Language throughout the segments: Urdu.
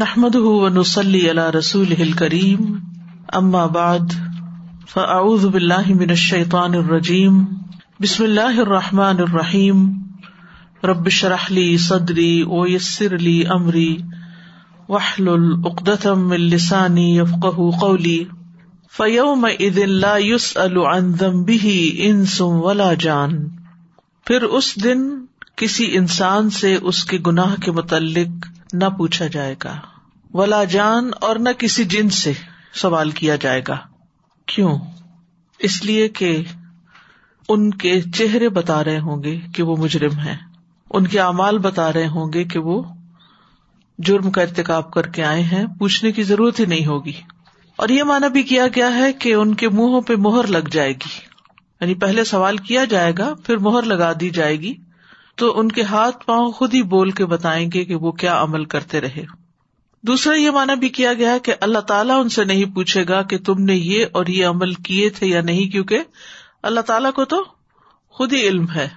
نحمد ونسلی علی رسول کریم اما بعد فاعوذ باللہ من الشیطان الرجیم بسم اللہ الرحمٰن الرحیم ربش رحلی صدری ویسر لی امری وحل العقدم السانی یفق قولی فیوم عید لا يسأل عن ذنبه انس ولا جان. پھر اس دن کسی انسان سے اس کے گناہ کے متعلق نہ پوچھا جائے گا۔ ولا جان اور نہ کسی جن سے سوال کیا جائے گا۔ کیوں؟ اس لیے کہ ان کے چہرے بتا رہے ہوں گے کہ وہ مجرم ہے ان کے اعمال بتا رہے ہوں گے کہ وہ جرم کا ارتقاب کر کے آئے ہیں۔ پوچھنے کی ضرورت ہی نہیں ہوگی۔ اور یہ مانا بھی کیا گیا ہے کہ ان کے منہوں پہ مہر لگ جائے گی۔ یعنی پہلے سوال کیا جائے گا، پھر مہر لگا دی جائے گی۔ تو ان کے ہاتھ پاؤں خود ہی بول کے بتائیں گے کہ وہ کیا عمل کرتے رہے۔ دوسرا یہ مانا بھی کیا گیا کہ اللہ تعالیٰ ان سے نہیں پوچھے گا کہ تم نے یہ اور یہ عمل کیے تھے یا نہیں، کیونکہ اللہ تعالیٰ کو تو خود ہی علم ہے۔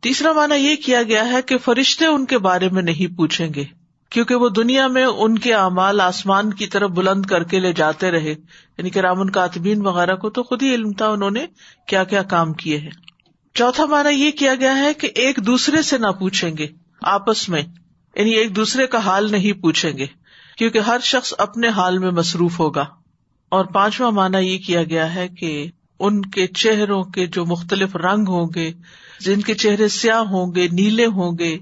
تیسرا مانا یہ کیا گیا ہے کہ فرشتے ان کے بارے میں نہیں پوچھیں گے، کیونکہ وہ دنیا میں ان کے اعمال آسمان کی طرف بلند کر کے لے جاتے رہے۔ یعنی کہ رامن کاتبین وغیرہ کو تو خود ہی علم تھا، انہوں نے کیا کیا کام کیے ہیں۔ چوتھا مانا یہ کیا گیا ہے کہ ایک دوسرے سے نہ پوچھیں گے، آپس میں یعنی ایک دوسرے کا حال نہیں پوچھیں گے۔ کیونکہ ہر شخص اپنے حال میں مصروف ہوگا۔ اور پانچواں مانا یہ کیا گیا ہے کہ ان کے چہروں کے جو مختلف رنگ ہوں گے، جن کے چہرے سیاہ ہوں گے، نیلے ہوں گے،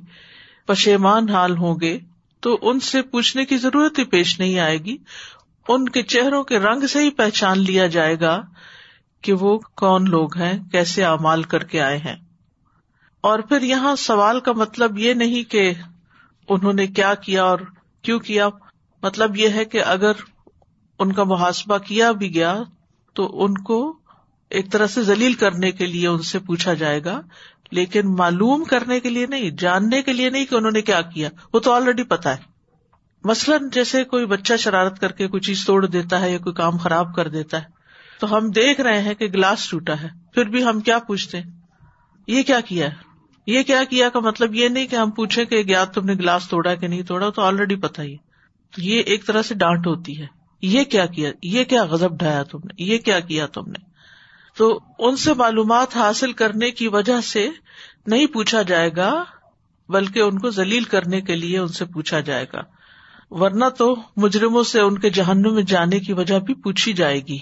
پشیمان حال ہوں گے، تو ان سے پوچھنے کی ضرورت ہی پیش نہیں آئے گی۔ ان کے چہروں کے رنگ سے ہی پہچان لیا جائے گا کہ وہ کون لوگ ہیں، کیسے امال کر کے آئے ہیں۔ اور پھر یہاں سوال کا مطلب یہ نہیں کہ انہوں نے کیا کیا اور کیوں کیا مطلب یہ ہے کہ اگر ان کا محاسبہ کیا بھی گیا تو ان کو ایک طرح سے ذلیل کرنے کے لیے ان سے پوچھا جائے گا، لیکن معلوم کرنے کے لیے نہیں، جاننے کے لیے نہیں کہ انہوں نے کیا کیا، وہ تو آلریڈی پتا ہے۔ مثلاً جیسے کوئی بچہ شرارت کر کے کوئی چیز توڑ دیتا ہے یا کوئی کام خراب کر دیتا ہے، تو ہم دیکھ رہے ہیں کہ گلاس ٹوٹا ہے، پھر بھی ہم کیا پوچھتے یہ کیا کیا ہے؟ یہ کیا کیا کا مطلب یہ نہیں کہ ہم پوچھے کہ یا تم نے گلاس توڑا کہ نہیں توڑا تو آلریڈی پتا ہی تو یہ ایک طرح سے ڈانٹ ہوتی ہے۔ یہ کیا کیا، یہ کیا غزب ڈھایا تم نے، یہ کیا کیا تم نے؟ تو ان سے معلومات حاصل کرنے کی وجہ سے نہیں پوچھا جائے گا، بلکہ ان کو ذلیل کرنے کے لیے ان سے پوچھا جائے گا۔ ورنہ تو مجرموں سے ان کے جہنم میں جانے کی وجہ بھی پوچھی جائے گی۔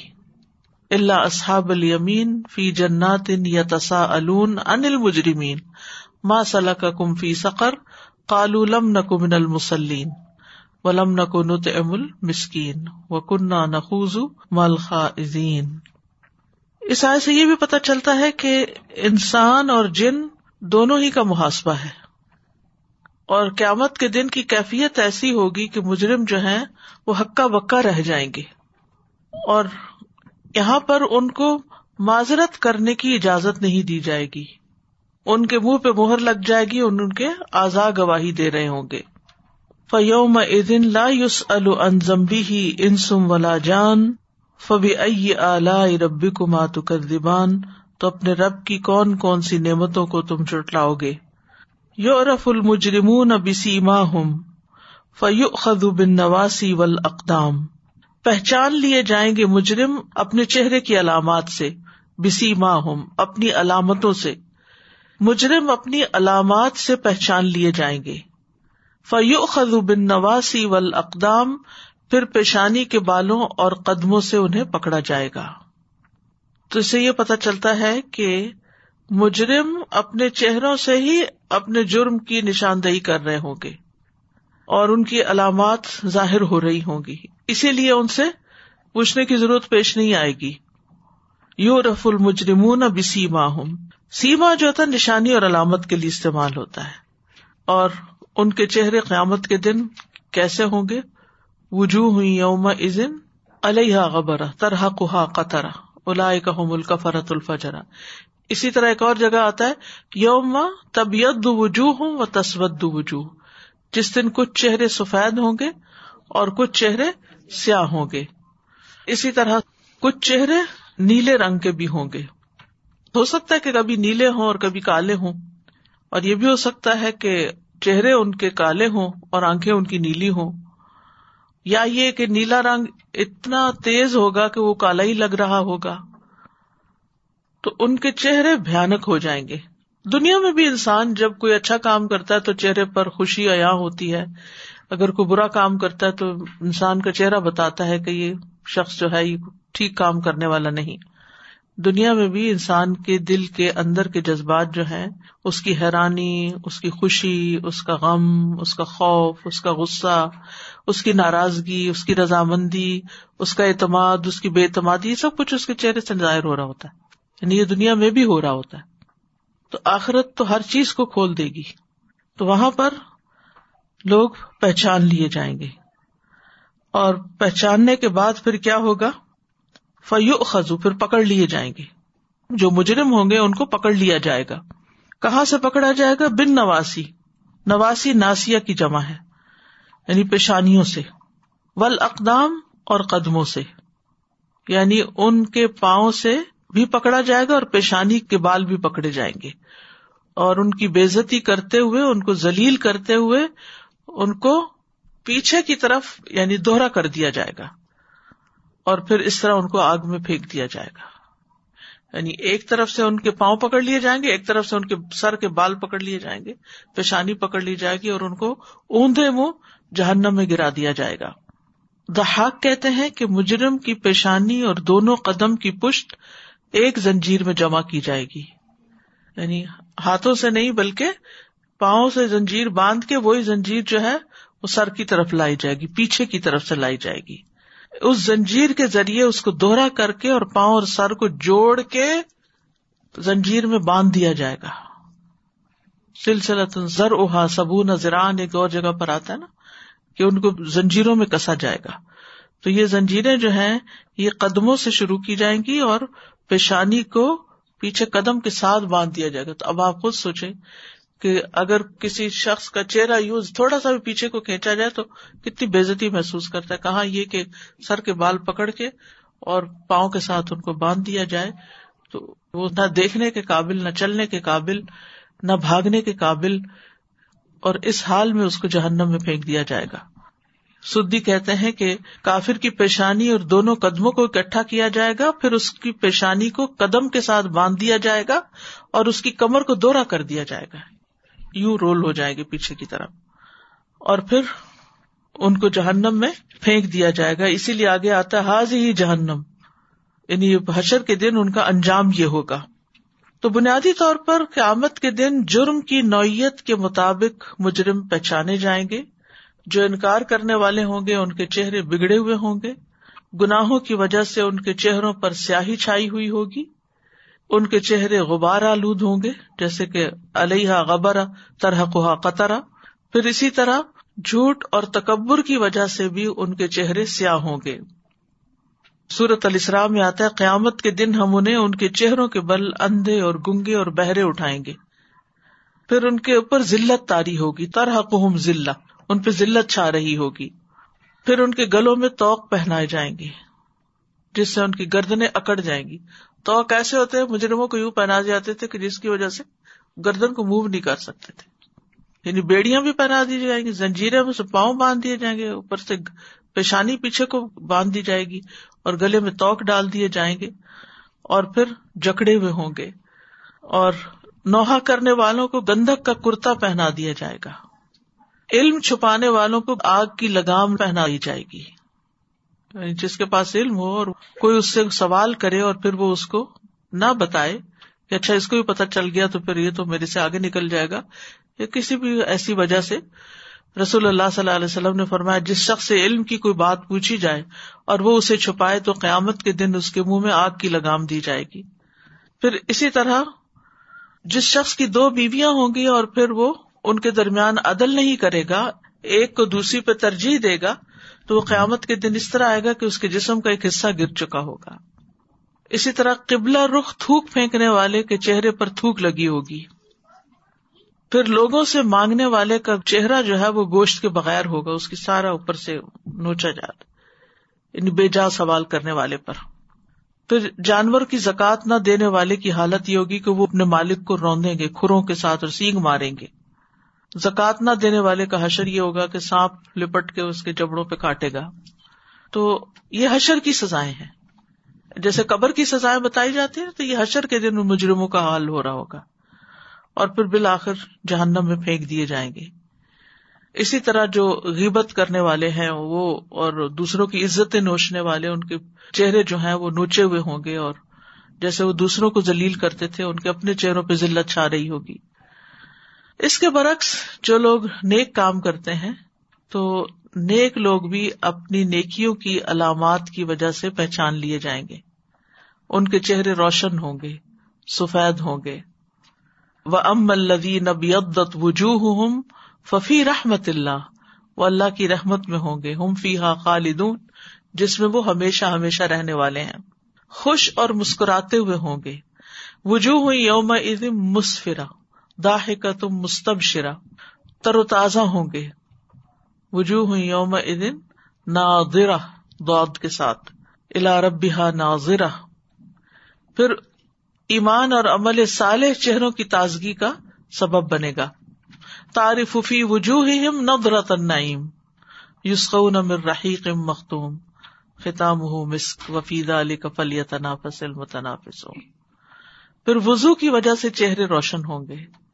اللہ اصحاب المین فی جنات یا تسا الون ان المجرمین۔ ما صلاح کا کم فی سقر کالو لم نکو من المسلین ولم نکو نت ام المسکین و کنہ نخوز ملخا عظین اس آئے سے یہ بھی پتہ چلتا ہے کہ انسان اور جن دونوں ہی کا محاسبہ ہے۔ اور قیامت کے دن کی کیفیت ایسی ہوگی کہ مجرم جو ہے وہ ہکا بکا رہ جائیں گے۔ اور یہاں پر ان کو معذرت کرنے کی اجازت نہیں دی جائے گی۔ ان کے منہ پہ مہر لگ جائے گی ان ان کے آزا گواہی دے رہے ہوں گے۔ فیوم ادن لا یوس الزمبی ہی انسم ولا جان فبی ائی ربی کو ماتو کر دیبان تو اپنے رب کی کون کون سی نعمتوں کو تم چٹلاؤ گے؟ یو رف المجرمون بسی ماہم فیو خدو بن نواسی ول اقدام پہچان لیے جائیں گے مجرم اپنے چہرے کی علامات سے بسی ماہم اپنی علامتوں سے۔ مجرم اپنی علامات سے پہچان لیے جائیں گے۔ فیو خزو بن نواسی ول اقدام پھر پیشانی کے بالوں اور قدموں سے انہیں پکڑا جائے گا۔ تو اسے یہ پتا چلتا ہے کہ مجرم اپنے چہروں سے ہی اپنے جرم کی نشاندہی کر رہے ہوں گے اور ان کی علامات ظاہر ہو رہی ہوں گی۔ اسی لیے ان سے پوچھنے کی ضرورت پیش نہیں آئے گی۔ یو رف المجرمون اب سیما ہوں سیما جو ہوتا ہے نشانی اور علامت کے لیے استعمال ہوتا ہے اور ان کے چہرے قیامت کے دن کیسے ہوں گے؟ وجوہ ہوئی یوم ازن علیہ غبر طرح کہا قطرا الا ملک فرت الفجرا اسی طرح ایک اور جگہ آتا ہے، یوم طبیعت وجوہ ہوں و تصوت وجوہ۔ جس دن کچھ چہرے سفید ہوں گے اور کچھ چہرے سیاہ ہوں گے۔ اسی طرح کچھ چہرے نیلے رنگ کے بھی ہوں گے۔ ہو سکتا ہے کہ کبھی نیلے ہوں اور کبھی کالے ہوں۔ اور یہ بھی ہو سکتا ہے کہ چہرے ان کے کالے ہوں اور آنکھیں ان کی نیلی ہوں۔ یا یہ کہ نیلا رنگ اتنا تیز ہوگا کہ وہ کالا ہی لگ رہا ہوگا۔ تو ان کے چہرے بھیانک ہو جائیں گے۔ دنیا میں بھی انسان جب کوئی اچھا کام کرتا ہے تو چہرے پر خوشی عیا ہوتی ہے۔ اگر کوئی برا کام کرتا ہے تو انسان کا چہرہ بتاتا ہے کہ یہ شخص جو ہے یہ ٹھیک کام کرنے والا نہیں۔ دنیا میں بھی انسان کے دل کے اندر کے جذبات جو ہیں، اس کی حیرانی، اس کی خوشی، اس کا غم، اس کا خوف، اس کا غصہ، اس کی ناراضگی، اس کی رضامندی، اس کا اعتماد، اس کی بے اعتمادی، یہ سب کچھ اس کے چہرے سے ظاہر ہو رہا ہوتا ہے۔ یعنی یہ دنیا میں بھی ہو رہا ہوتا ہے۔ تو آخرت تو ہر چیز کو کھول دے گی۔ تو وہاں پر لوگ پہچان لیے جائیں گے۔ اور پہچاننے کے بعد پھر کیا ہوگا؟ فیو خزو پھر پکڑ لیے جائیں گے۔ جو مجرم ہوں گے، ان کو پکڑ لیا جائے گا۔ کہاں سے پکڑا جائے گا؟ بن نواسی۔ نواسی ناسیا کی جمع ہے۔ یعنی پیشانیوں سے۔ ول اقدام اور قدموں سے۔ یعنی ان کے پاؤں سے بھی پکڑا جائے گا اور پیشانی کے بال بھی پکڑے جائیں گے۔ اور ان کی بےزتی کرتے ہوئے، ان کو ذلیل کرتے ہوئے، ان کو پیچھے کی طرف یعنی دوہرا کر دیا جائے گا۔ اور پھر اس طرح ان کو آگ میں پھینک دیا جائے گا۔ یعنی ایک طرف سے ان کے پاؤں پکڑ لیے جائیں گے، ایک طرف سے ان کے سر کے بال پکڑ لیے جائیں گے، پیشانی پکڑ لی جائے گی اور ان کو اوندے منہ جہنم میں گرا دیا جائے گا۔ دہاق کہتے ہیں کہ مجرم کی پیشانی اور دونوں قدم کی پشت ایک زنجیر میں جمع کی جائے گی۔ یعنی ہاتھوں سے نہیں بلکہ پاؤں سے زنجیر باندھ کے وہی زنجیر جو ہے وہ سر کی طرف لائی جائے گی، پیچھے کی طرف سے لائی جائے گی۔ اس زنجیر کے ذریعے اس کو دوہرا کر کے اور پاؤں اور سر کو جوڑ کے زنجیر میں باندھ دیا جائے گا۔ سلسلہ زر اوہا سبو نذران ایک اور جگہ پر آتا ہے نا، کہ ان کو زنجیروں میں کسا جائے گا۔ تو یہ زنجیریں جو ہیں، یہ قدموں سے شروع کی جائیں گی اور پیشانی کو پیچھے قدم کے ساتھ باندھ دیا جائے گا۔ تو اب آپ خود سوچے کہ اگر کسی شخص کا چہرہ یوز تھوڑا سا بھی پیچھے کو کھینچا جائے تو کتنی بےزتی محسوس کرتا ہے۔ کہاں یہ کہ سر کے بال پکڑ کے اور پاؤں کے ساتھ ان کو باندھ دیا جائے تو وہ نہ دیکھنے کے قابل، نہ چلنے کے قابل، نہ بھاگنے کے قابل اور اس حال میں اس کو جہنم میں پھینک دیا جائے گا۔ سدی کہتے ہیں کہ کافر کی پیشانی اور دونوں قدموں کو اکٹھا کیا جائے گا، پھر اس کی پیشانی کو قدم کے ساتھ باندھ دیا جائے گا اور اس کی کمر کو دورا کر دیا جائے گا۔ یو رول ہو جائے گی پیچھے کی طرف۔ اور پھر ان کو جہنم میں پھینک دیا جائے گا۔ اسی لیے آگے آتا ہے حاض ہی جہنم۔ یعنی حشر کے دن ان کا انجام یہ ہوگا۔ تو بنیادی طور پر قیامت کے دن جرم کی نوعیت کے مطابق مجرم پہچانے جائیں گے۔ جو انکار کرنے والے ہوں گے، ان کے چہرے بگڑے ہوئے ہوں گے۔ گناہوں کی وجہ سے ان کے چہروں پر سیاہی چھائی ہوئی ہوگی۔ ان کے چہرے غبار آلود ہوں گے، جیسے کہ علیہ غبر طرح کوہ قطرا پھر اسی طرح جھوٹ اور تکبر کی وجہ سے بھی ان کے چہرے سیاہ ہوں گے۔ سورت علیہ میں آتا ہے، قیامت کے دن ہم انہیں ان کے چہروں کے بل، اندھے اور گنگے اور بہرے اٹھائیں گے۔ پھر ان کے اوپر ذلت تاری ہوگی طرح قہم ذلہ، ان پہ ذلت چھا رہی ہوگی۔ پھر ان کے گلوں میں توق پہنائے جائیں گے، جس سے ان کی گردنیں اکڑ جائیں گی۔ تو کیسے ہوتے ہیں؟ مجرموں کو یوں پہنا جاتے تھے کہ جس کی وجہ سے گردن کو موو نہیں کر سکتے تھے۔ یعنی بیڑیاں بھی پہنا دی جائیں گی، زنجیریں میں سے پاؤں باندھ دیے جائیں گے، اوپر سے پیشانی پیچھے کو باندھ دی جائے گی اور گلے میں توک ڈال دیے جائیں گے اور پھر جکڑے ہوئے ہوں گے۔ اور نوحا کرنے والوں کو گندک کا کرتا پہنا دیا جائے گا۔ علم چھپانے والوں کو آگ کی لگام پہنائی جائے گی۔ یعنی جس کے پاس علم ہو اور کوئی اس سے سوال کرے اور پھر وہ اس کو نہ بتائے کہ اچھا اس کو بھی پتا چل گیا تو پھر یہ تو میرے سے آگے نکل جائے گا۔ یا کسی بھی ایسی وجہ سے رسول اللہ صلی اللہ علیہ وسلم نے فرمایا، جس شخص سے علم کی کوئی بات پوچھی جائے اور وہ اسے چھپائے تو قیامت کے دن اس کے منہ میں آگ کی لگام دی جائے گی۔ پھر اسی طرح جس شخص کی دو بیویاں ہوں گی اور پھر وہ ان کے درمیان عدل نہیں کرے گا، ایک کو دوسری پہ ترجیح دے گا تو وہ قیامت کے دن اس طرح آئے گا کہ اس کے جسم کا ایک حصہ گر چکا ہوگا۔ اسی طرح قبلہ رخ تھوک پھینکنے والے کے چہرے پر تھوک لگی ہوگی۔ پھر لوگوں سے مانگنے والے کا چہرہ جو ہے وہ گوشت کے بغیر ہوگا، اس کی سارا اوپر سے نوچا جاتا یعنی بے جا سوال کرنے والے پر۔ پھر جانور کی زکات نہ دینے والے کی حالت یہ ہوگی کہ وہ اپنے مالک کو روندیں گے، کھروں کے ساتھ اور سینگ ماریں گے۔ زکات نہ دینے والے کا حشر یہ ہوگا کہ سانپ لپٹ کے اس کے جبڑوں پہ کاٹے گا۔ تو یہ حشر کی سزائیں ہیں۔ جیسے قبر کی سزائیں بتائی جاتی ہیں، تو یہ حشر کے دن مجرموں کا حال ہو رہا ہوگا۔ اور پھر بالآخر جہنم میں پھینک دیے جائیں گے۔ اسی طرح جو غیبت کرنے والے ہیں، وہ اور دوسروں کی عزت نوچنے والے، ان کے چہرے جو ہیں، وہ نوچے ہوئے ہوں گے اور جیسے وہ دوسروں کو ذلیل کرتے تھے، ان کے اپنے چہروں پہ ذلت چھا رہی ہوگی۔ اس کے برعکس جو لوگ نیک کام کرتے ہیں، تو نیک لوگ بھی اپنی نیکیوں کی علامات کی وجہ سے پہچان لیے جائیں گے۔ ان کے چہرے روشن ہوں گے، سفید ہوں گے۔ وہ ام الدی نبی وجوہ ففی رحمت اللہ وہ اللہ کی رحمت میں ہوں گے۔ ہم فی خالدون، جس میں وہ ہمیشہ ہمیشہ رہنے والے ہیں۔ خوش اور مسکراتے ہوئے ہوں گے۔ وجوہ یوم مسفرا داہ کا تم مستب شرا تر و تازہ ہوں گے۔ وجوہ ہوئی یوم ادن ناظرہ دود کے ساتھ۔ الا ربا ناظرہ۔ پھر ایمان اور عمل صالح چہروں کی تازگی کا سبب بنے گا۔ تعریف فی وجوہ نظرت النعیم۔ یسقون من رحیق مختوم۔ خطام مسک وفید علی کفل تنافس المتنافس پھر وضو کی وجہ سے چہرے روشن ہوں گے۔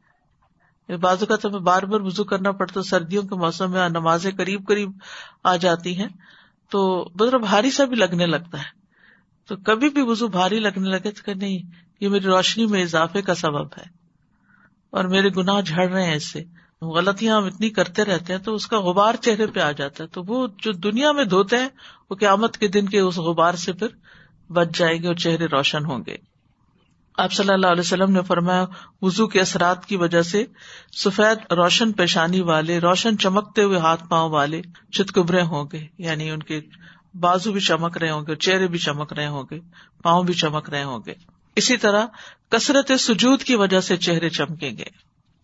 بازو کا تو بار بار وضو کرنا پڑتا سردیوں کے موسم میں نمازیں قریب قریب آ جاتی ہیں، تو مطلب بھاری سا بھی لگنے لگتا ہے۔ تو کبھی بھی وضو بھاری لگنے لگے تو کہ نہیں، یہ میری روشنی میں اضافے کا سبب ہے۔ اور میرے گناہ جھڑ رہے ہیں اس سے۔ غلطیاں ہم اتنی کرتے رہتے ہیں تو اس کا غبار چہرے پہ آ جاتا ہے۔ تو وہ جو دنیا میں دھوتے ہیں، وہ قیامت کے دن کے اس غبار سے پھر بچ جائیں گے اور چہرے روشن ہوں گے۔ آپ صلی اللہ علیہ وسلم نے فرمایا وزو کے اثرات کی وجہ سے سفید روشن پیشانی والے، روشن چمکتے ہوئے ہاتھ پاؤں والے چتکبرے ہوں گے یعنی ان کے بازو بھی چمک رہے ہوں گے، چہرے بھی چمک رہے ہوں گے، پاؤں بھی چمک رہے ہوں گے۔ اسی طرح کثرت سجود کی وجہ سے چہرے چمکیں گے۔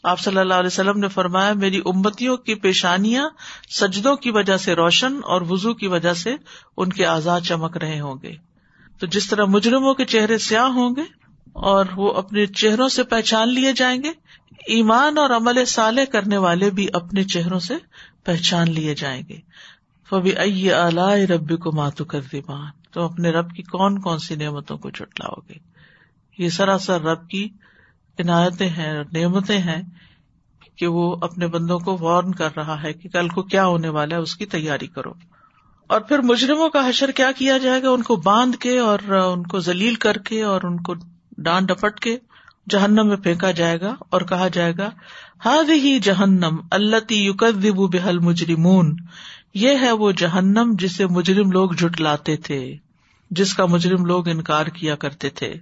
آپ صلی اللہ علیہ وسلم نے فرمایا، میری امتیوں کی پیشانیاں سجدوں کی وجہ سے روشن اور وزو کی وجہ سے ان کے آزاد چمک رہے ہوں گے۔ تو جس طرح مجرموں کے چہرے سیاہ ہوں گے اور وہ اپنے چہروں سے پہچان لیے جائیں گے۔ ایمان اور عمل سالے کرنے والے بھی اپنے چہروں سے پہچان لیے جائیں گے۔ فبی ائی ربی کو ماتو کر دیوان تو اپنے رب کی کون کون سی نعمتوں کو چٹلاؤ گے؟ یہ سراسر رب کی عنایتیں ہیں نعمتیں ہیں کہ وہ اپنے بندوں کو وارن کر رہا ہے کہ کل کو کیا ہونے والا ہے، اس کی تیاری کرو۔ اور پھر مجرموں کا حشر کیا کیا جائے گا؟ ان کو باندھ کے اور ان کو ذلیل کر کے اور ان کو ڈانٹ ڈپٹ کے جہنم میں پھینکا جائے گا اور کہا جائے گا ہاد ہی جہنم اللہ یوکب بحل مجرمون یہ ہے وہ جہنم جسے مجرم لوگ جٹلاتے تھے، جس کا مجرم لوگ انکار کیا کرتے تھے۔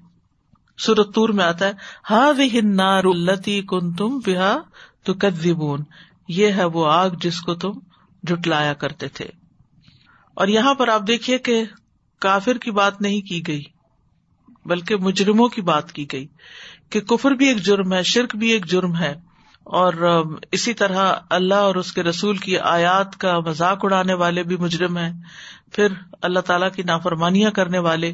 سورتور میں آتا ہے ہا نار التی کن تم بحا تو کدبون یہ ہے وہ آگ جس کو تم جٹلایا کرتے تھے۔ اور یہاں پر آپ دیکھیے کہ کافر کی بات نہیں کی گئی۔ بلکہ مجرموں کی بات کی گئی کہ کفر بھی ایک جرم ہے، شرک بھی ایک جرم ہے۔ اور اسی طرح اللہ اور اس کے رسول کی آیات کا مذاق اڑانے والے بھی مجرم ہیں۔ پھر اللہ تعالی کی نافرمانیاں کرنے والے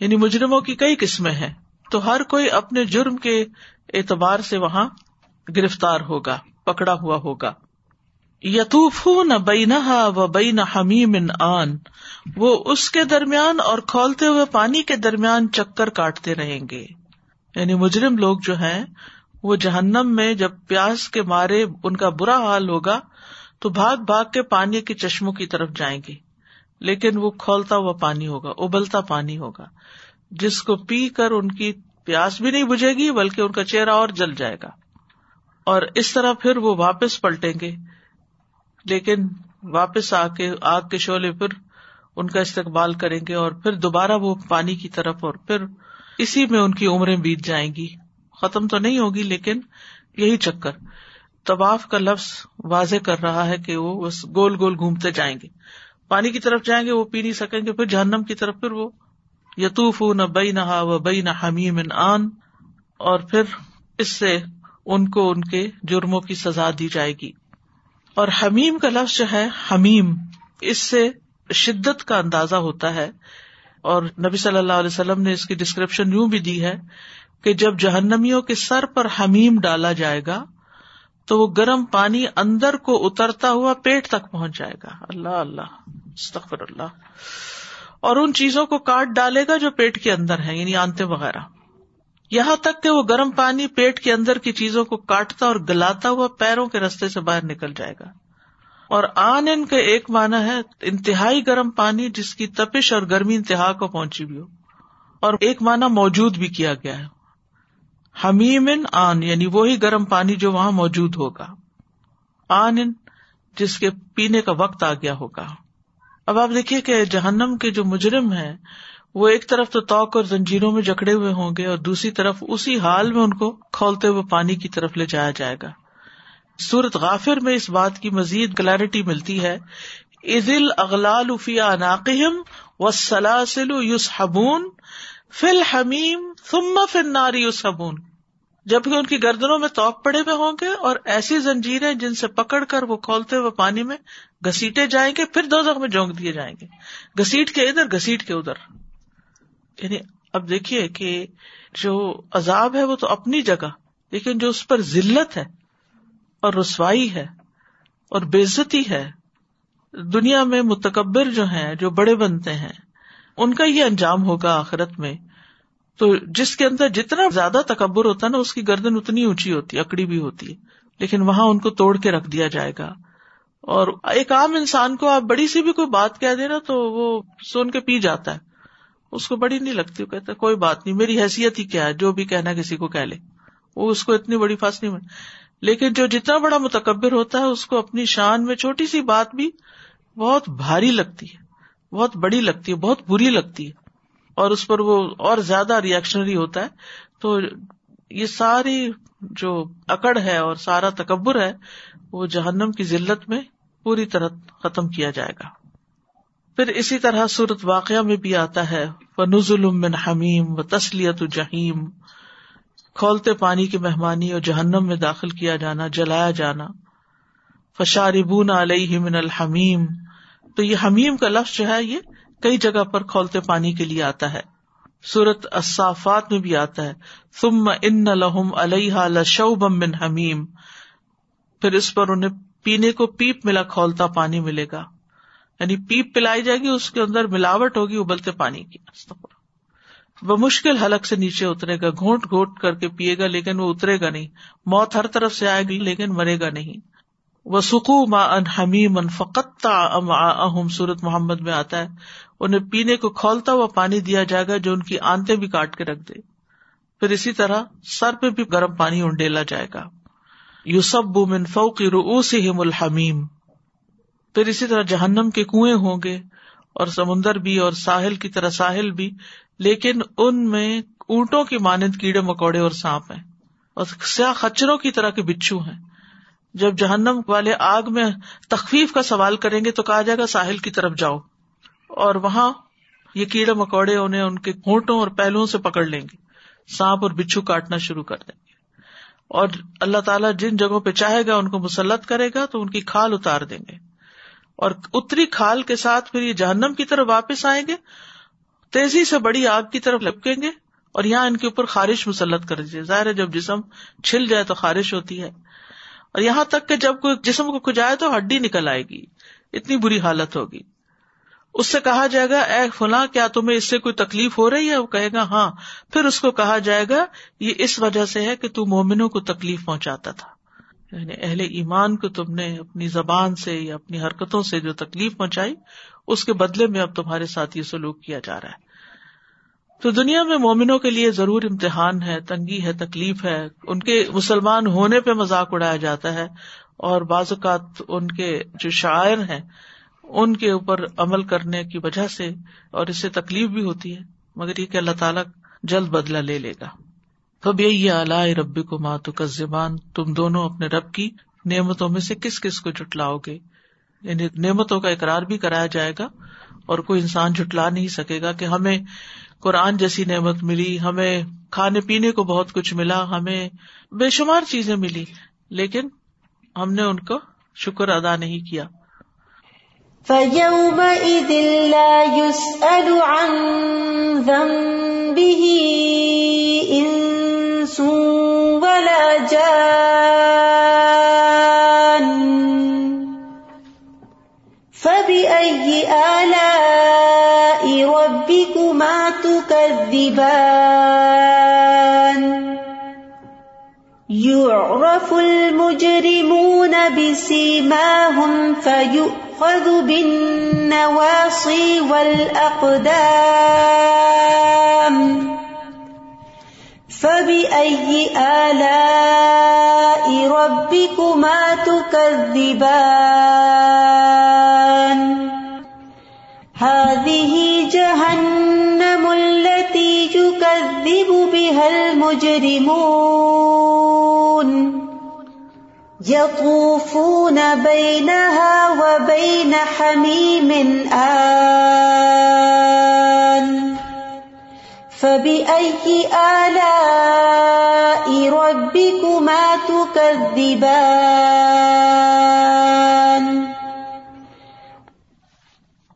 یعنی مجرموں کی کئی قسمیں ہیں۔ تو ہر کوئی اپنے جرم کے اعتبار سے وہاں گرفتار ہوگا، پکڑا ہوا ہوگا۔ یتوف نہ نہ و بئی نہ حمیم آن۔ وہ اس کے درمیان اور کھولتے ہوئے پانی کے درمیان چکر کاٹتے رہیں گے۔ یعنی مجرم لوگ جو ہیں، وہ جہنم میں جب پیاس کے مارے ان کا برا حال ہوگا، تو بھاگ بھاگ کے پانی کے چشموں کی طرف جائیں گے۔ لیکن وہ کھولتا ہوا پانی ہوگا، ابلتا پانی ہوگا۔ جس کو پی کر ان کی پیاس بھی نہیں بجے گی، بلکہ ان کا چہرہ اور جل جائے گا۔ اور اس طرح پھر وہ واپس پلٹیں گے۔ لیکن واپس آ کے آگ کے شعلے پھر ان کا استقبال کریں گے اور پھر دوبارہ وہ پانی کی طرف اور پھر اسی میں ان کی عمریں بیت جائیں گی۔ ختم تو نہیں ہوگی لیکن یہی چکر۔ طواف کا لفظ واضح کر رہا ہے کہ وہ بس گول گول گھومتے جائیں گے۔ پانی کی طرف جائیں گے، وہ پی نہیں سکیں گے، پھر جہنم کی طرف پھر وہ یتوف نہ بئی نہ و بئی نہ حمیم آن اور پھر اس سے ان کو ان کے جرموں کی سزا دی جائے گی۔ اور حمیم کا لفظ جو ہے، حمیم، اس سے شدت کا اندازہ ہوتا ہے۔ اور نبی صلی اللہ علیہ وسلم نے اس کی ڈسکرپشن یوں بھی دی ہے کہ جب جہنمیوں کے سر پر حمیم ڈالا جائے گا، تو وہ گرم پانی اندر کو اترتا ہوا پیٹ تک پہنچ جائے گا۔ اللہ اللہ، استغفر اللہ۔ اور ان چیزوں کو کاٹ ڈالے گا جو پیٹ کے اندر ہے یعنی آنتے وغیرہ۔ یہاں تک کہ وہ گرم پانی پیٹ کے اندر کی چیزوں کو کاٹتا اور گلاتا ہوا پیروں کے رستے سے باہر نکل جائے گا۔ اور آن ان کا ایک معنی ہے انتہائی گرم پانی جس کی تپش اور گرمی انتہا کو پہنچی بھی ہو۔ اور ایک معنی موجود بھی کیا گیا ہے۔ حمیم ان آن یعنی وہی گرم پانی جو وہاں موجود ہوگا۔ آن ان، جس کے پینے کا وقت آ گیا ہوگا۔ اب آپ دیکھیے کہ جہنم کے جو مجرم ہیں وہ ایک طرف تو توق اور زنجیروں میں جکڑے ہوئے ہوں گے اور دوسری طرف اسی حال میں ان کو کھولتے ہوئے پانی کی طرف لے جایا جائے گا۔ سورت غافر میں اس بات کی مزید کلیرٹی ملتی ہے۔ عزل اغلال عناقم و سلاسل یوس حبون فل حمیم ثم فل ناری یوس جبکہ ان کی گردنوں میں توق پڑے ہوئے ہوں گے اور ایسی زنجیریں جن سے پکڑ کر وہ کھولتے ہوئے پانی میں گسیٹے جائیں گے، پھر دو میں جونک دیے جائیں گے۔ گسیٹ کے ادھر گسیٹ کے ادھر۔ یعنی اب دیکھیے کہ جو عذاب ہے وہ تو اپنی جگہ، لیکن جو اس پر ذلت ہے اور رسوائی ہے اور بےزتی ہے، دنیا میں متکبر جو ہیں، جو بڑے بنتے ہیں، ان کا یہ انجام ہوگا آخرت میں۔ تو جس کے اندر جتنا زیادہ تکبر ہوتا ہے نا، اس کی گردن اتنی اونچی ہوتی ہے، اکڑی بھی ہوتی ہے۔ لیکن وہاں ان کو توڑ کے رکھ دیا جائے گا۔ اور ایک عام انسان کو آپ بڑی سی بھی کوئی بات کہہ دے نا، تو وہ سن کے پی جاتا ہے۔ اس کو بڑی نہیں لگتی، وہ کہتا کوئی بات نہیں، میری حیثیت ہی کیا ہے، جو بھی کہنا کسی کو کہہ لے۔ وہ اس کو اتنی بڑی فاس نہیں لیکن جو جتنا بڑا متکبر ہوتا ہے، اس کو اپنی شان میں چھوٹی سی بات بھی بہت بھاری لگتی ہے، بہت بڑی لگتی ہے، بہت بری لگتی ہے۔ اور اس پر وہ اور زیادہ ریئیکشنری ہوتا ہے۔ تو یہ ساری جو اکڑ ہے اور سارا تکبر ہے، وہ جہنم کی ذلت میں پوری طرح ختم کیا جائے گا۔ پھر اسی طرح صورت واقعہ میں بھی آتا ہے وہ نزل من حمیم و تسلیت جہیم کھولتے پانی کی مہمانی اور جہنم میں داخل کیا جانا، جلایا جانا۔ فشاربون علیہ من الحمیم تو یہ حمیم کا لفظ جو ہے، یہ کئی جگہ پر کھولتے پانی کے لیے آتا ہے۔ سورت اصافات میں بھی آتا ہے۔ ثم ان لہم علیہ لشوبم من حمیم پھر اس پر انہیں پینے کو پیپ ملا، کھولتا پانی ملے گا۔ یعنی پیپ پلائی جائے گی، اس کے اندر ملاوٹ ہوگی ابلتے پانی کی۔ وہ مشکل حلق سے نیچے اترے گا، گھونٹ گھونٹ کر کے پیے گا، لیکن وہ اترے گا نہیں۔ موت ہر طرف سے آئے گی، لیکن مرے گا نہیں۔ وہ سکو ما ان حمیم ان فقتا اہم سورت محمد میں آتا ہے۔ انہیں پینے کو کھولتا ہوا پانی دیا جائے گا جو ان کی آنتے بھی کاٹ کے رکھ دے۔ پھر اسی طرح سر پہ بھی گرم پانی انڈیلا جائے گا۔ یو سب من فوقی روس الحمیم۔ پھر اسی طرح جہنم کے کنویں ہوں گے اور سمندر بھی اور ساحل کی طرح ساحل بھی، لیکن ان میں اونٹوں کی مانند کیڑے مکوڑے اور سانپ ہیں اور سیاہ خچروں کی طرح کے بچھو ہیں۔ جب جہنم والے آگ میں تخفیف کا سوال کریں گے تو کہا جائے گا ساحل کی طرف جاؤ اور وہاں یہ کیڑے مکوڑے انہیں ان کے گھونٹوں اور پہلوؤں سے پکڑ لیں گے۔ سانپ اور بچھو کاٹنا شروع کر دیں گے۔ اور اللہ تعالیٰ جن جگہوں پہ چاہے گا ان کو مسلط کرے گا تو ان کی کھال اتار دیں گے۔ اور اتری کھال کے ساتھ پھر یہ جہنم کی طرف واپس آئیں گے، تیزی سے بڑی آگ کی طرف لپکیں گے اور یہاں ان کے اوپر خارش مسلط کر دیجیے ظاہر ہے جب جسم چھل جائے تو خارش ہوتی ہے۔ اور یہاں تک کہ جب کوئی جسم کو کھجائے تو ہڈی نکل آئے گی۔ اتنی بری حالت ہوگی۔ اس سے کہا جائے گا، اے فلاں، کیا تمہیں اس سے کوئی تکلیف ہو رہی ہے؟ وہ کہے گا ہاں۔ پھر اس کو کہا جائے گا، یہ اس وجہ سے ہے کہ تو مومنوں کو تکلیف پہنچاتا تھا۔ یعنی اہل ایمان کو تم نے اپنی زبان سے یا اپنی حرکتوں سے جو تکلیف پہنچائی، اس کے بدلے میں اب تمہارے ساتھ یہ سلوک کیا جا رہا ہے۔ تو دنیا میں مومنوں کے لیے ضرور امتحان ہے، تنگی ہے، تکلیف ہے۔ ان کے مسلمان ہونے پہ مذاق اڑایا جاتا ہے اور بعض اوقات ان کے جو شاعر ہیں، ان کے اوپر عمل کرنے کی وجہ سے اور اس سے تکلیف بھی ہوتی ہے۔ مگر یہ کہ اللہ تعالیٰ جلد بدلا لے لے گا۔ کب یہی اعلی ربی کو ماتو کا زبان تم دونوں اپنے رب کی نعمتوں میں سے کس کس کو جٹلاؤ گے؟ یعنی نعمتوں کا اقرار بھی کرایا جائے گا اور کوئی انسان جٹلا نہیں سکے گا کہ ہمیں قرآن جیسی نعمت ملی، ہمیں کھانے پینے کو بہت کچھ ملا، ہمیں بے شمار چیزیں ملی، لیکن ہم نے ان کو شکر ادا نہیں کیا۔ ولا جان تكذبان يعرف المجرمون بسيماهم فيؤخذ بالنواصي والأقدام. فبأي آلاء ربكما تكذبان؟ هذه جهنم بها المجرمون يطوفون بينها وبين حميم آن فبأي آلاء ربكما تكذبان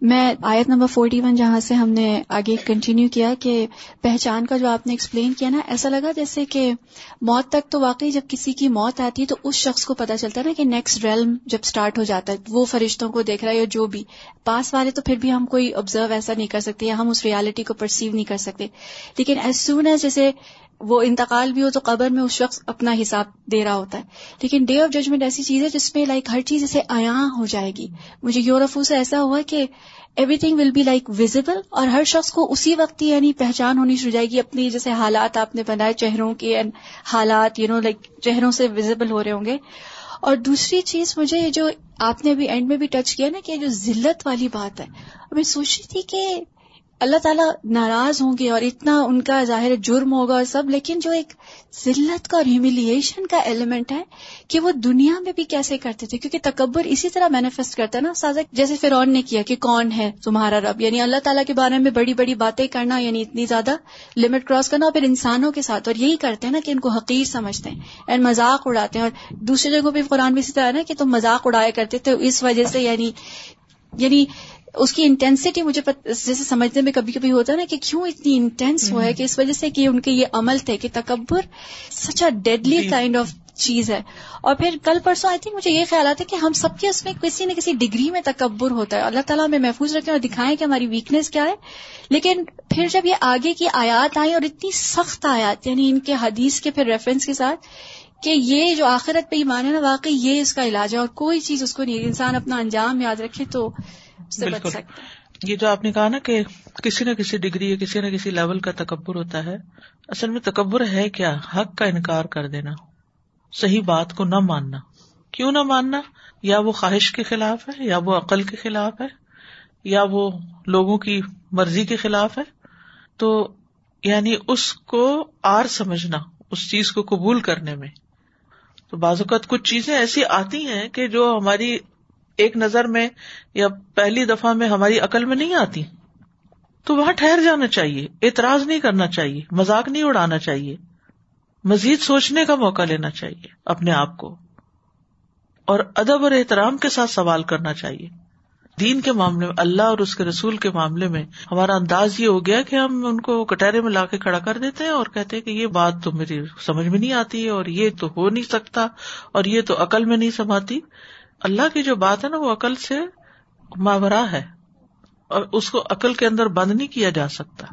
میں آیت نمبر فورٹی ون جہاں سے ہم نے آگے کنٹینیو کیا کہ پہچان کا جو آپ نے ایکسپلین کیا نا، ایسا لگا جیسے کہ موت تک تو واقعی جب کسی کی موت آتی ہے تو اس شخص کو پتا چلتا ہے نا کہ نیکسٹ ریلم جب سٹارٹ ہو جاتا ہے، وہ فرشتوں کو دیکھ رہا ہے یا جو بھی۔ پاس والے تو پھر بھی ہم کوئی آبزرو ایسا نہیں کر سکتے یا ہم اس ریالٹی کو پرسیو نہیں کر سکتے۔ لیکن ایز سون ایز جیسے وہ انتقال بھی ہو تو قبر میں اس شخص اپنا حساب دے رہا ہوتا ہے۔ لیکن ڈے آف ججمنٹ ایسی چیز ہے جس میں لائک ہر چیز اسے عیاں ہو جائے گی۔ مجھے یورفو سے ایسا ہوا کہ everything will be like visible اور ہر شخص کو اسی وقت ہی یعنی پہچان ہونی شروع جائے گی۔ اپنی جیسے حالات آپ نے بنائے چہروں کے حالات یو نو لائک چہروں سے ویزیبل ہو رہے ہوں گے۔ اور دوسری چیز مجھے جو آپ نے ابھی اینڈ میں بھی ٹچ کیا نا کہ جو ذلت والی بات ہے۔ میں سوچ رہی تھی کہ اللہ تعالیٰ ناراض ہوں گے اور اتنا ان کا ظاہر جرم ہوگا اور سب، لیکن جو ایک ذلت کا اور ہیوملیشن کا ایلیمنٹ ہے کہ وہ دنیا میں بھی کیسے کرتے تھے؟ کیونکہ تکبر اسی طرح مینیفیسٹ کرتا ہے نا سازا جیسے فرعون نے کیا کہ کون ہے تمہارا رب؟ یعنی اللہ تعالیٰ کے بارے میں بڑی بڑی باتیں کرنا یعنی اتنی زیادہ لمٹ کراس کرنا، اور پھر انسانوں کے ساتھ، اور یہی کرتے ہیں نا کہ ان کو حقیر سمجھتے ہیں اینڈ مذاق اڑاتے ہیں، اور دوسری جگہوں پہ قرآن بھی اسی طرح نا کہ تم مذاق اڑایا کرتے تھے، اس وجہ سے یعنی یعنی اس کی انٹینسٹی مجھے جیسے سمجھنے میں کبھی کبھی ہوتا ہے نا کہ کیوں اتنی انٹینس ہوا ہے کہ اس وجہ سے کہ ان کے یہ عمل تھے کہ تکبر such a deadly kind of چیز ہے۔ اور پھر کل پرسوں آئی تھنک مجھے یہ خیال آتا ہے کہ ہم سب کے اس میں کسی نہ کسی ڈگری میں تکبر ہوتا ہے۔ اللہ تعالیٰ میں محفوظ رکھیں اور دکھائیں کہ ہماری ویکنیس کیا ہے۔ لیکن پھر جب یہ آگے کی آیات آئی اور اتنی سخت آیات یعنی ان کے حدیث کے پھر ریفرنس کے ساتھ کہ یہ جو آخرت پہ ایمان ہے نا واقعی یہ اس کا علاج ہے اور کوئی چیز اس کو نہیں انسان اپنا انجام یاد رکھے تو بالکل۔ یہ جو آپ نے کہا نا کہ کسی نہ کسی ڈگری یا کسی نہ کسی لیول کا تکبر ہوتا ہے اصل میں تکبر ہے کیا؟ حق کا انکار کر دینا۔ صحیح بات کو نہ ماننا۔ کیوں نہ ماننا؟ یا وہ خواہش کے خلاف ہے یا وہ عقل کے خلاف ہے یا وہ لوگوں کی مرضی کے خلاف ہے۔ تو یعنی اس کو آر سمجھنا اس چیز کو قبول کرنے میں۔ تو بعض اوقات کچھ چیزیں ایسی آتی ہیں کہ جو ہماری ایک نظر میں یا پہلی دفعہ میں ہماری عقل میں نہیں آتی، تو وہاں ٹھہر جانا چاہیے، اعتراض نہیں کرنا چاہیے مزاق نہیں اڑانا چاہیے، مزید سوچنے کا موقع لینا چاہیے اپنے آپ کو، اور ادب اور احترام کے ساتھ سوال کرنا چاہیے۔ دین کے معاملے میں، اللہ اور اس کے رسول کے معاملے میں ہمارا انداز یہ ہو گیا کہ ہم ان کو کٹہرے میں لا کے کھڑا کر دیتے ہیں اور کہتے ہیں کہ یہ بات تو میری سمجھ میں نہیں آتی اور یہ تو ہو نہیں سکتا اور یہ تو عقل میں نہیں سماتی۔ اللہ کی جو بات ہے نا وہ عقل سے ماورا ہے اور اس کو عقل کے اندر بند نہیں کیا جا سکتا۔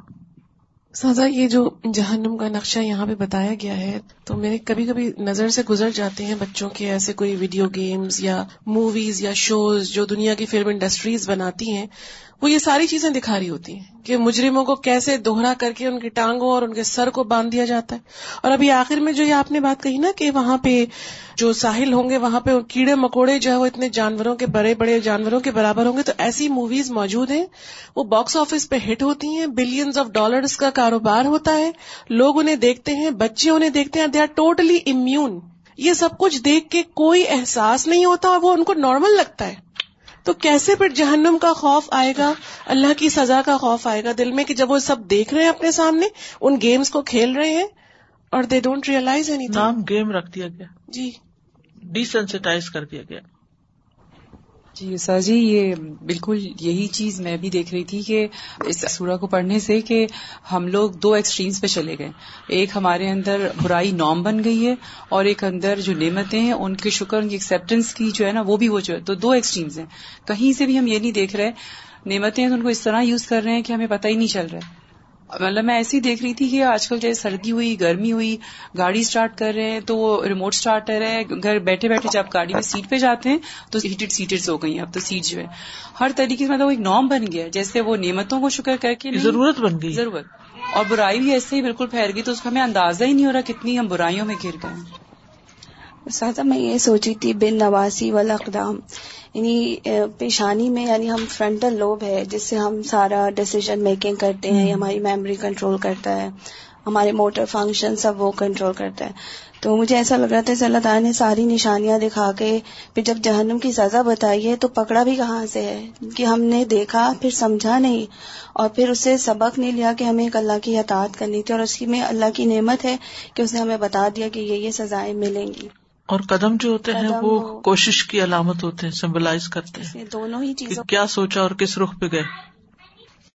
سازا، یہ جو جہنم کا نقشہ یہاں پہ بتایا گیا ہے، تو میرے کبھی کبھی نظر سے گزر جاتے ہیں بچوں کے ایسے کوئی ویڈیو گیمز یا موویز یا شوز جو دنیا کی فلم انڈسٹریز بناتی ہیں۔ وہ یہ ساری چیزیں دکھا رہی ہوتی ہیں کہ مجرموں کو کیسے دوہرا کر کے ان کی ٹانگوں اور ان کے سر کو باندھ دیا جاتا ہے۔ اور ابھی آخر میں جو یہ آپ نے بات کہی نا کہ وہاں پہ جو ساحل ہوں گے، وہاں پہ کیڑے مکوڑے جو ہے وہ اتنے جانوروں کے بڑے بڑے جانوروں کے برابر ہوں گے، تو ایسی موویز موجود ہیں۔ وہ باکس آفس پہ ہٹ ہوتی ہیں، بلینز آف ڈالرز کا کاروبار ہوتا ہے۔ لوگ انہیں دیکھتے ہیں، بچے انہیں دیکھتے ہیں دے آر ٹوٹلی امیون یہ سب کچھ دیکھ کے کوئی احساس نہیں ہوتا اور وہ ان کو نارمل لگتا ہے۔ تو کیسے پھر جہنم کا خوف آئے گا؟ اللہ کی سزا کا خوف آئے گا دل میں کہ جب وہ سب دیکھ رہے ہیں اپنے سامنے ان گیمز کو کھیل رہے ہیں اور دے ڈونٹ ریئلائز نام گیم رکھ دیا گیا۔ جی۔ ڈیسینسٹائز کر دیا گیا۔ جی سر جی یہ بالکل یہی چیز میں بھی دیکھ رہی تھی کہ اس سورہ کو پڑھنے سے کہ ہم لوگ دو ایکسٹریمز پہ چلے گئے۔ ایک ہمارے اندر برائی نام بن گئی ہے اور ایک اندر جو نعمتیں ہیں، ان کے شکر، ان کی ایکسپٹینس کی جو ہے نا، وہ بھی وہ جو ہے، تو دو ایکسٹریمز ہیں۔ کہیں سے بھی ہم یہ نہیں دیکھ رہے، نعمتیں تو ان کو اس طرح یوز کر رہے ہیں کہ ہمیں پتہ ہی نہیں چل رہا ہے۔ مطلب میں ایسی دیکھ رہی تھی کہ آج کل جیسے سردی ہوئی گرمی ہوئی گاڑی اسٹارٹ کر رہے ہیں تو وہ ریموٹ اسٹارٹر ہے گھر بیٹھے بیٹھے جب گاڑی میں سیٹ پہ جاتے ہیں تو ہیٹڈ سیٹرز ہو گئی اب تو سیٹ جو ہے۔ ہر طریقے سے مطلب ایک نام بن گیا جیسے وہ نعمتوں کو شکر کر کے ضرورت بن گئی۔ ضرورت۔ اور برائی بھی ایسے ہی بالکل پھیل گئی تو اس کا ہمیں اندازہ ہی نہیں ہو رہا کتنی ہم برائیوں میں گر گئے ساتھ میں یہ سوچی تھی بن نواسی والا اقدام یعنی پیشانی میں یعنی ہم فرنٹل لوب ہے جس سے ہم سارا ڈسیزن میکنگ کرتے ہیں ہماری میموری کنٹرول کرتا ہے ہمارے موٹر فنکشن سب وہ کنٹرول کرتا ہے۔ تو مجھے ایسا لگ رہا تھا کہ اللہ تعالیٰ نے ساری نشانیاں دکھا کے پھر جب جہنم کی سزا بتائی ہے تو پکڑا بھی کہاں سے ہے؟ کہ ہم نے دیکھا پھر سمجھا نہیں اور پھر اسے سبق نہیں لیا کہ ہمیں ایک اللہ کی اطاعت کرنی تھی اور اس کی میں اللہ کی نعمت ہے کہ اس نے ہمیں بتا دیا کہ یہ یہ سزائیں ملیں گی۔ اور قدم جو ہوتے ہیں وہ کوشش کی علامت ہوتے ہیں سمبلائز کرتے ہیں دونوں ہی چیزوں کیا سوچا اور کس رخ پہ گئے۔